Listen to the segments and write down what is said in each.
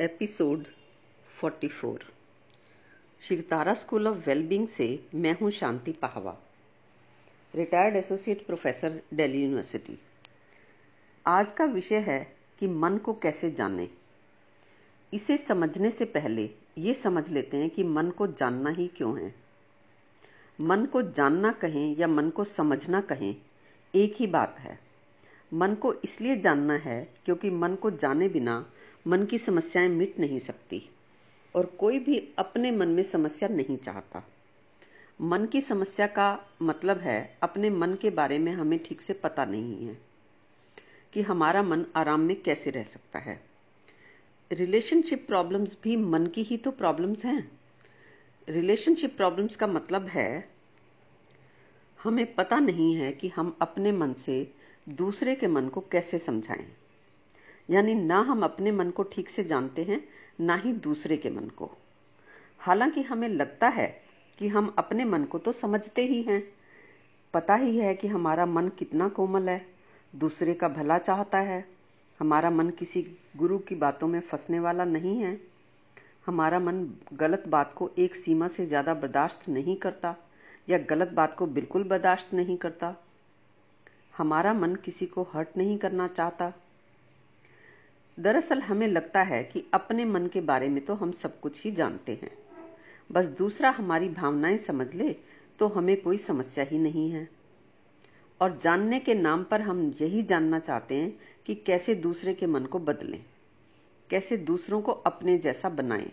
Episode 44 Shri Tara school of wellbeing से मैं हूँ Shanti Pahwa retired associate professor Delhi university आज का विषय है कि मन को कैसे जाने। इसे समझने से पहले ये समझ लेते हैं कि मन को जानना ही क्यों है। मन को जानना कहें या मन को समझना कहें, एक ही बात है। मन को इसलिए जानना है क्योंकि मन को जाने बिना मन की समस्याएँ मिट नहीं सकती और कोई भी अपने मन में समस्या नहीं चाहता। मन की समस्या का मतलब है, अपने मन के बारे में हमें ठीक से पता नहीं है कि हमारा मन आराम में कैसे रह सकता है। रिलेशनशिप प्रॉब्लम्स भी मन की ही तो प्रॉब्लम्स हैं। रिलेशनशिप प्रॉब्लम्स का मतलब है, हमें पता नहीं है कि हम अपने मन से दूसरे के मन को कैसे समझाएँ। यानी ना हम अपने मन को ठीक से जानते हैं, ना ही दूसरे के मन को। हालाँकि हमें लगता है कि हम अपने मन को तो समझते ही हैं। पता ही है कि हमारा मन कितना कोमल है, दूसरे का भला चाहता है। हमारा मन किसी गुरु की बातों में फंसने वाला नहीं है। हमारा मन गलत बात को एक सीमा से ज़्यादा बर्दाश्त नहीं करता या गलत बात को बिल्कुल बर्दाश्त नहीं करता। हमारा मन किसी को हर्ट नहीं करना चाहता। दरअसल हमें लगता है कि अपने मन के बारे में तो हम सब कुछ ही जानते हैं। बस दूसरा हमारी भावनाएँ समझ ले तो हमें कोई समस्या ही नहीं है। और जानने के नाम पर हम यही जानना चाहते हैं कि कैसे दूसरे के मन को बदलें, कैसे दूसरों को अपने जैसा बनाएँ,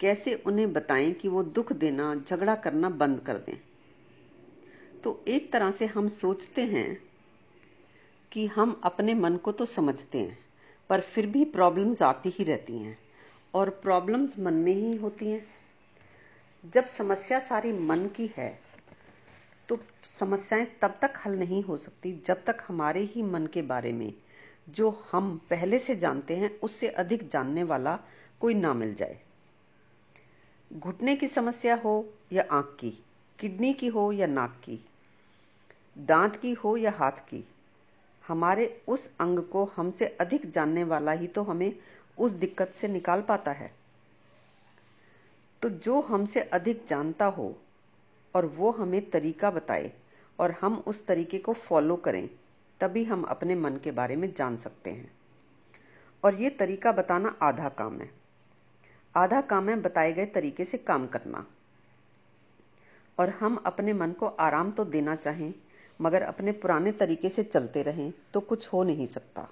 कैसे उन्हें बताएँ कि वो दुख देना, झगड़ा करना बंद कर दें। तो एक तरह से हम सोचते हैं कि हम अपने मन को तो समझते हैं पर फिर भी प्रॉब्लम्स आती ही रहती हैं और प्रॉब्लम्स मन में ही होती हैं। जब समस्या सारी मन की है तो समस्याएँ तब तक हल नहीं हो सकती जब तक हमारे ही मन के बारे में जो हम पहले से जानते हैं, उससे अधिक जानने वाला कोई ना मिल जाए। घुटने की समस्या हो या आँख की, किडनी की हो या नाक की, दांत की हो या हाथ की हमारे उस अंग को हमसे अधिक जानने वाला ही तो हमें उस दिक्कत से निकाल पाता है। तो जो हमसे अधिक जानता हो और वो हमें तरीका बताए और हम उस तरीके को फॉलो करें, तभी हम अपने मन के बारे में जान सकते हैं। और ये तरीका बताना आधा काम है। आधा काम है बताए गए तरीके से काम करना। और हम अपने मन को आराम तो देना चाहें मगर अपने पुराने तरीके से चलते रहें तो कुछ हो नहीं सकता।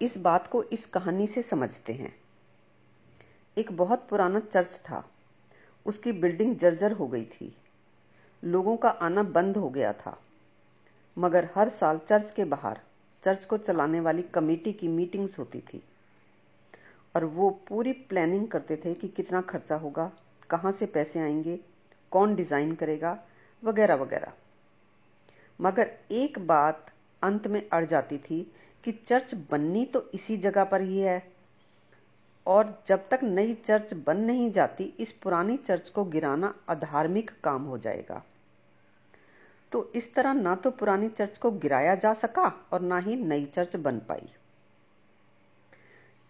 इस बात को इस कहानी से समझते हैं। एक बहुत पुराना चर्च था। उसकी बिल्डिंग जर्जर हो गई थी। लोगों का आना बंद हो गया था। मगर हर साल चर्च के बाहर, चर्च को चलाने वाली कमेटी की मीटिंग्स होती थी। और वो पूरी प्लानिंग करते थे कि कितना खर्चा होगा, कहाँ से पैसे आएँगे, कौन डिज़ाइन करेगा, वगैरह वगैरह। मगर एक बात अंत में अड़ जाती थी कि चर्च बननी तो इसी जगह पर ही है। और जब तक नई चर्च बन नहीं जाती, इस पुरानी चर्च को गिराना अधार्मिक काम हो जाएगा। तो इस तरह ना तो पुरानी चर्च को गिराया जा सका और ना ही नई चर्च बन पाई।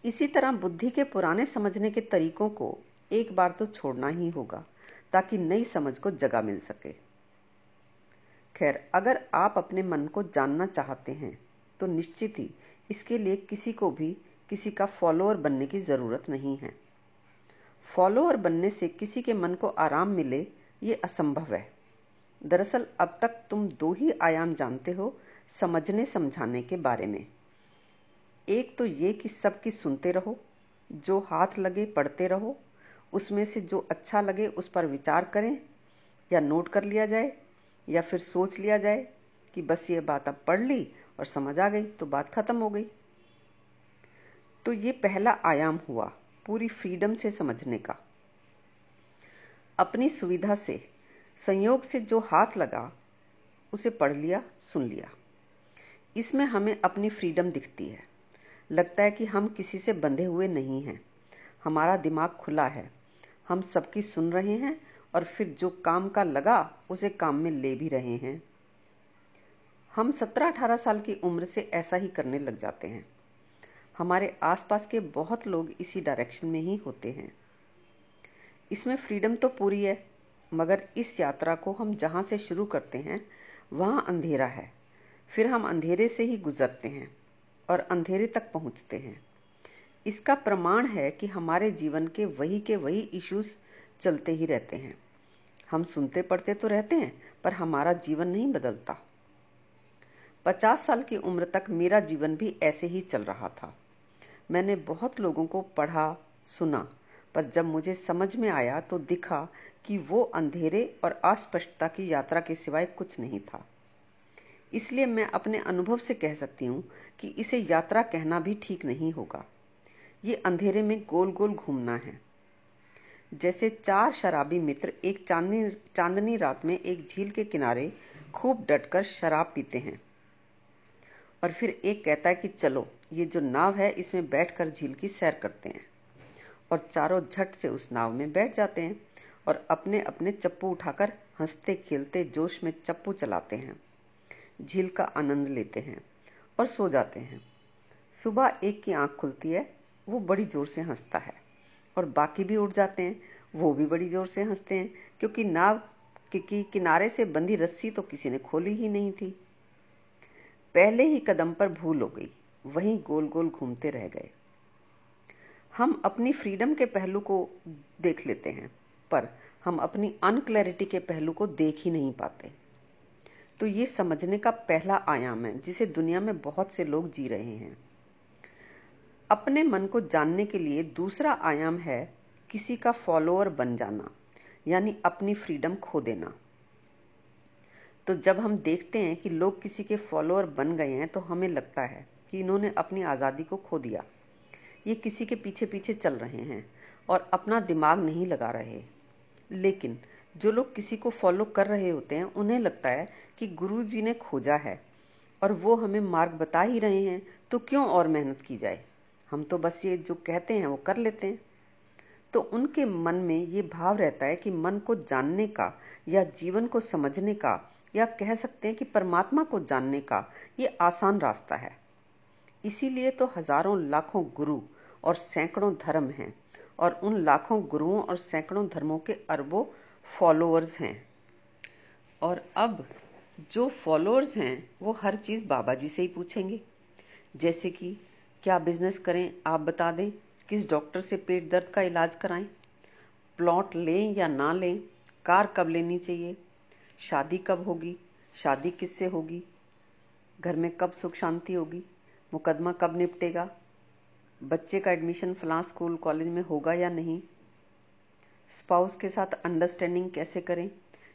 इसी तरह बुद्धि के पुराने समझने के तरीकों को एक बार तो छोड़ना ही होगा, ताकि नई समझ को जगह मिल सके। खैर, अगर आप अपने मन को जानना चाहते हैं तो निश्चित ही इसके लिए किसी को भी किसी का फॉलोअर बनने की ज़रूरत नहीं है। फॉलोअर बनने से किसी के मन को आराम मिले, ये असंभव है। दरअसल, अब तक तुम दो ही आयाम जानते हो, समझने समझाने के बारे में। एक तो ये कि सबकी सुनते रहो, जो हाथ लगे पढ़ते रहो, उसमें से जो अच्छा लगे उस पर विचार करें, या नोट कर लिया जाए या फिर सोच लिया जाए कि बस ये बात अब पढ़ ली और समझ आ गई तो बात खत्म हो गई। तो ये पहला आयाम हुआ पूरी फ्रीडम से समझने का। अपनी सुविधा से, संयोग से जो हाथ लगा, उसे पढ़ लिया, सुन लिया। इसमें हमें अपनी फ्रीडम दिखती है। लगता है कि हम किसी से बंधे हुए नहीं हैं। हमारा दिमाग खुला है। हम सबकी सुन रहे हैं और फिर जो काम का लगा, उसे काम में ले भी रहे हैं। हम 17-18 साल की उम्र से ऐसा ही करने लग जाते हैं। हमारे आसपास के बहुत लोग इसी डायरेक्शन में ही होते हैं। इसमें फ्रीडम तो पूरी है, मगर इस यात्रा को हम जहाँ से शुरू करते हैं, वहाँ अंधेरा है। फिर हम अंधेरे से ही गुजरते हैं और अंधेरे तक पहुँचते हैं। इसका प्रमाण है कि हमारे जीवन के वही के वही इश्यूज़ चलते ही रहते हैं। हम सुनते पढ़ते तो रहते हैं, पर हमारा जीवन नहीं बदलता। पचास साल की उम्र तक मेरा जीवन भी ऐसे ही चल रहा था। मैंने बहुत लोगों को पढ़ा, सुना, पर जब मुझे समझ में आया तो दिखा कि वो अंधेरे और अस्पष्टता की यात्रा के सिवाय कुछ नहीं था। इसलिए मैं अपने अनुभव से कह सकती हूँ कि इसे यात्रा कहना भी ठीक नहीं होगा। ये अंधेरे में गोल गोल घूमना है। जैसे चार शराबी मित्र एक चांदनी चांदनी रात में एक झील के किनारे खूब डटकर शराब पीते हैं। और फिर एक कहता है कि चलो, ये जो नाव है, इसमें बैठकर झील की सैर करते हैं। और चारों झट से उस नाव में बैठ जाते हैं और अपने अपने चप्पू उठाकर हँसते, खेलते, जोश में चप्पू चलाते हैं। झील का आनंद लेते हैं और सो जाते हैं। सुबह एक की आँख खुलती है, वो बड़ी ज़ोर से हंसता है। और बाकी भी उठ जाते हैं। वो भी बड़ी ज़ोर से हँसते हैं, क्योंकि नाव की किनारे से बंधी रस्सी तो किसी ने खोली ही नहीं थी। पहले ही कदम पर भूल हो गई, वहीं गोल गोल घूमते रह गए। हम अपनी फ्रीडम के पहलू को देख लेते हैं, पर हम अपनी अनक्लैरिटी के पहलू को देख ही नहीं पाते। तो ये समझने का पहला आयाम है, जिसे दुनिया में बहुत से लोग जी रहे हैं। अपने मन को जानने के लिए दूसरा आयाम है किसी का फॉलोअर बन जाना, यानी अपनी फ्रीडम खो देना। तो जब हम देखते हैं कि लोग किसी के फॉलोअर बन गए हैं तो हमें लगता है कि इन्होंने अपनी आज़ादी को खो दिया। ये किसी के पीछे पीछे चल रहे हैं और अपना दिमाग नहीं लगा रहे। लेकिन जो लोग किसी को फॉलो कर रहे होते हैं, उन्हें लगता है कि गुरु जी ने खोजा है और वो हमें मार्ग बता ही रहे हैं तो क्यों और मेहनत की जाए? हम तो बस ये जो कहते हैं वो कर लेते हैं। तो उनके मन में ये भाव रहता है कि मन को जानने का या जीवन को समझने का या कह सकते हैं कि परमात्मा को जानने का ये आसान रास्ता है। इसीलिए तो हज़ारों लाखों गुरु और सैकड़ों धर्म हैं और उन लाखों गुरुओं और सैकड़ों धर्मों के अरबों फॉलोअर्स हैं। और अब जो फॉलोअर्स हैं वो हर चीज़ बाबा जी से ही पूछेंगे। जैसे कि क्या बिज़नेस करें, आप बता दें, किस डॉक्टर से पेट दर्द का इलाज कराएँ प्लॉट लें या ना लें, कार कब लेनी चाहिए, शादी कब होगी, शादी किससे होगी, घर में कब सुख शांति होगी, मुकदमा कब निपटेगा, बच्चे का एडमिशन फलां स्कूल कॉलेज में होगा या नहीं स्पाउस के साथ अंडरस्टैंडिंग कैसे करें,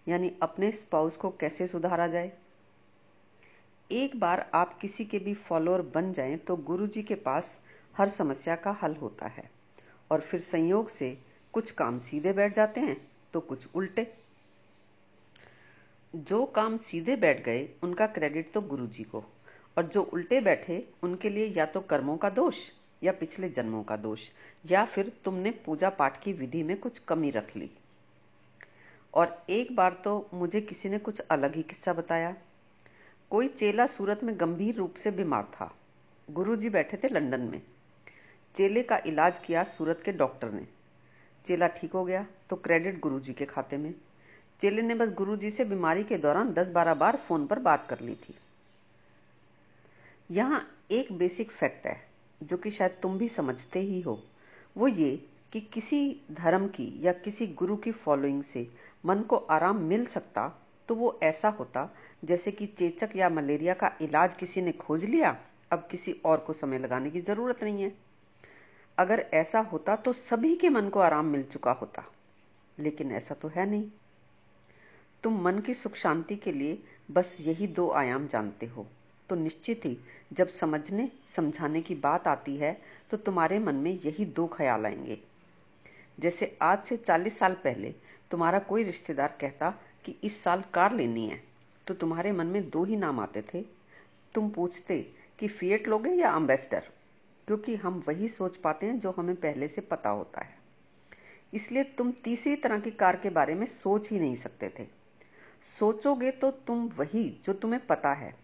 यानी अपने स्पाउस को कैसे सुधारा जाए एक बार आप किसी के भी फॉलोअर बन जाएँ तो गुरु जी के पास हर समस्या का हल होता है। और फिर संयोग से कुछ काम सीधे बैठ जाते हैं तो कुछ उल्टे। जो काम सीधे बैठ गए, उनका क्रेडिट तो गुरु जी को। और जो उल्टे बैठे, उनके लिए या तो कर्मों का दोष, या पिछले जन्मों का दोष, या फिर तुमने पूजा पाठ की विधि में कुछ कमी रख ली। और एक बार तो मुझे किसी ने कुछ अलग ही किस्सा बताया। कोई चेला सूरत में गंभीर रूप से बीमार था। गुरुजी बैठे थे लंदन में। चेले का इलाज किया सूरत के डॉक्टर ने। चेला ठीक हो गया तो क्रेडिट गुरुजी के खाते में। चेले ने बस गुरुजी से बीमारी के दौरान 10-12 बार फ़ोन पर बात कर ली थी। यहाँ एक बेसिक फैक्ट है, जो कि शायद तुम भी समझते ही हो। वो ये कि किसी धर्म की या किसी गुरु की फॉलोइंग से मन को आराम मिल सकता तो वो ऐसा होता जैसे कि चेचक या मलेरिया का इलाज किसी ने खोज लिया, अब किसी और को समय लगाने की ज़रूरत नहीं है। अगर ऐसा होता तो सभी के मन को आराम मिल चुका होता, लेकिन ऐसा तो है नहीं। तुम मन की सुख शांति के लिए बस यही दो आयाम जानते हो। तो निश्चित ही जब समझने, समझाने की बात आती है तो तुम्हारे मन में यही दो ख्याल आएँगे। जैसे आज से 40 साल पहले तुम्हारा कोई रिश्तेदार कहता कि इस साल कार लेनी है तो तुम्हारे मन में दो ही नाम आते थे। तुम पूछते कि फिएट लोगे या अम्बेसडर क्योंकि हम वही सोच पाते हैं जो हमें पहले से पता होता है। इसलिए तुम तीसरी तरह की कार के बारे में सोच ही नहीं सकते थे। सोचोगे तो तुम वही जो तुम्हें पता है।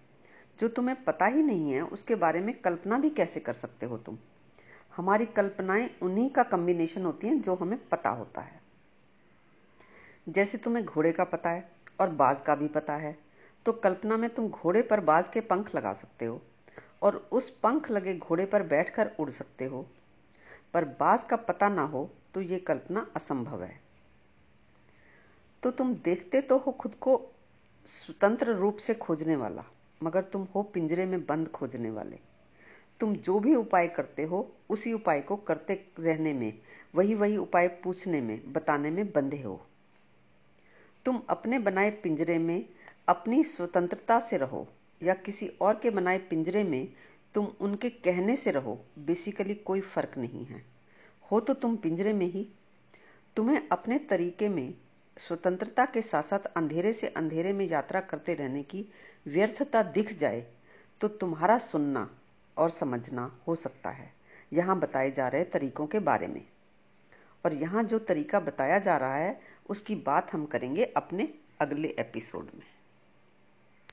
जो तुम्हें पता ही नहीं है, उसके बारे में कल्पना भी कैसे कर सकते हो तुम? हमारी कल्पनाएँ उन्हीं का कम्बिनेशन होती हैं जो हमें पता होता है। जैसे तुम्हें घोड़े का पता है और बाज का भी पता है तो कल्पना में तुम घोड़े पर बाज के पंख लगा सकते हो और उस पंख लगे घोड़े पर बैठकर उड़ सकते हो। पर बाज का पता ना हो तो ये कल्पना असंभव है। तो तुम देखते तो हो खुद को स्वतंत्र रूप से खोजने वाला, मगर तुम हो पिंजरे में बंद खोजने वाले। तुम जो भी उपाय करते हो, उसी उपाय को करते रहने में वही वही उपाय पूछने में, बताने में बंधे हो। तुम अपने बनाए पिंजरे में अपनी स्वतंत्रता से रहो, या किसी और के बनाए पिंजरे में तुम उनके कहने से रहो बेसिकली कोई फ़र्क नहीं है। हो तो तुम पिंजरे में ही। तुम्हें अपने तरीके में स्वतंत्रता के साथ साथ अंधेरे से अंधेरे में यात्रा करते रहने की व्यर्थता दिख जाए तो तुम्हारा सुनना और समझना हो सकता है। यहाँ बताए जा रहे तरीकों के बारे में। और यहाँ जो तरीका बताया जा रहा है उसकी बात हम करेंगे अपने अगले एपिसोड में।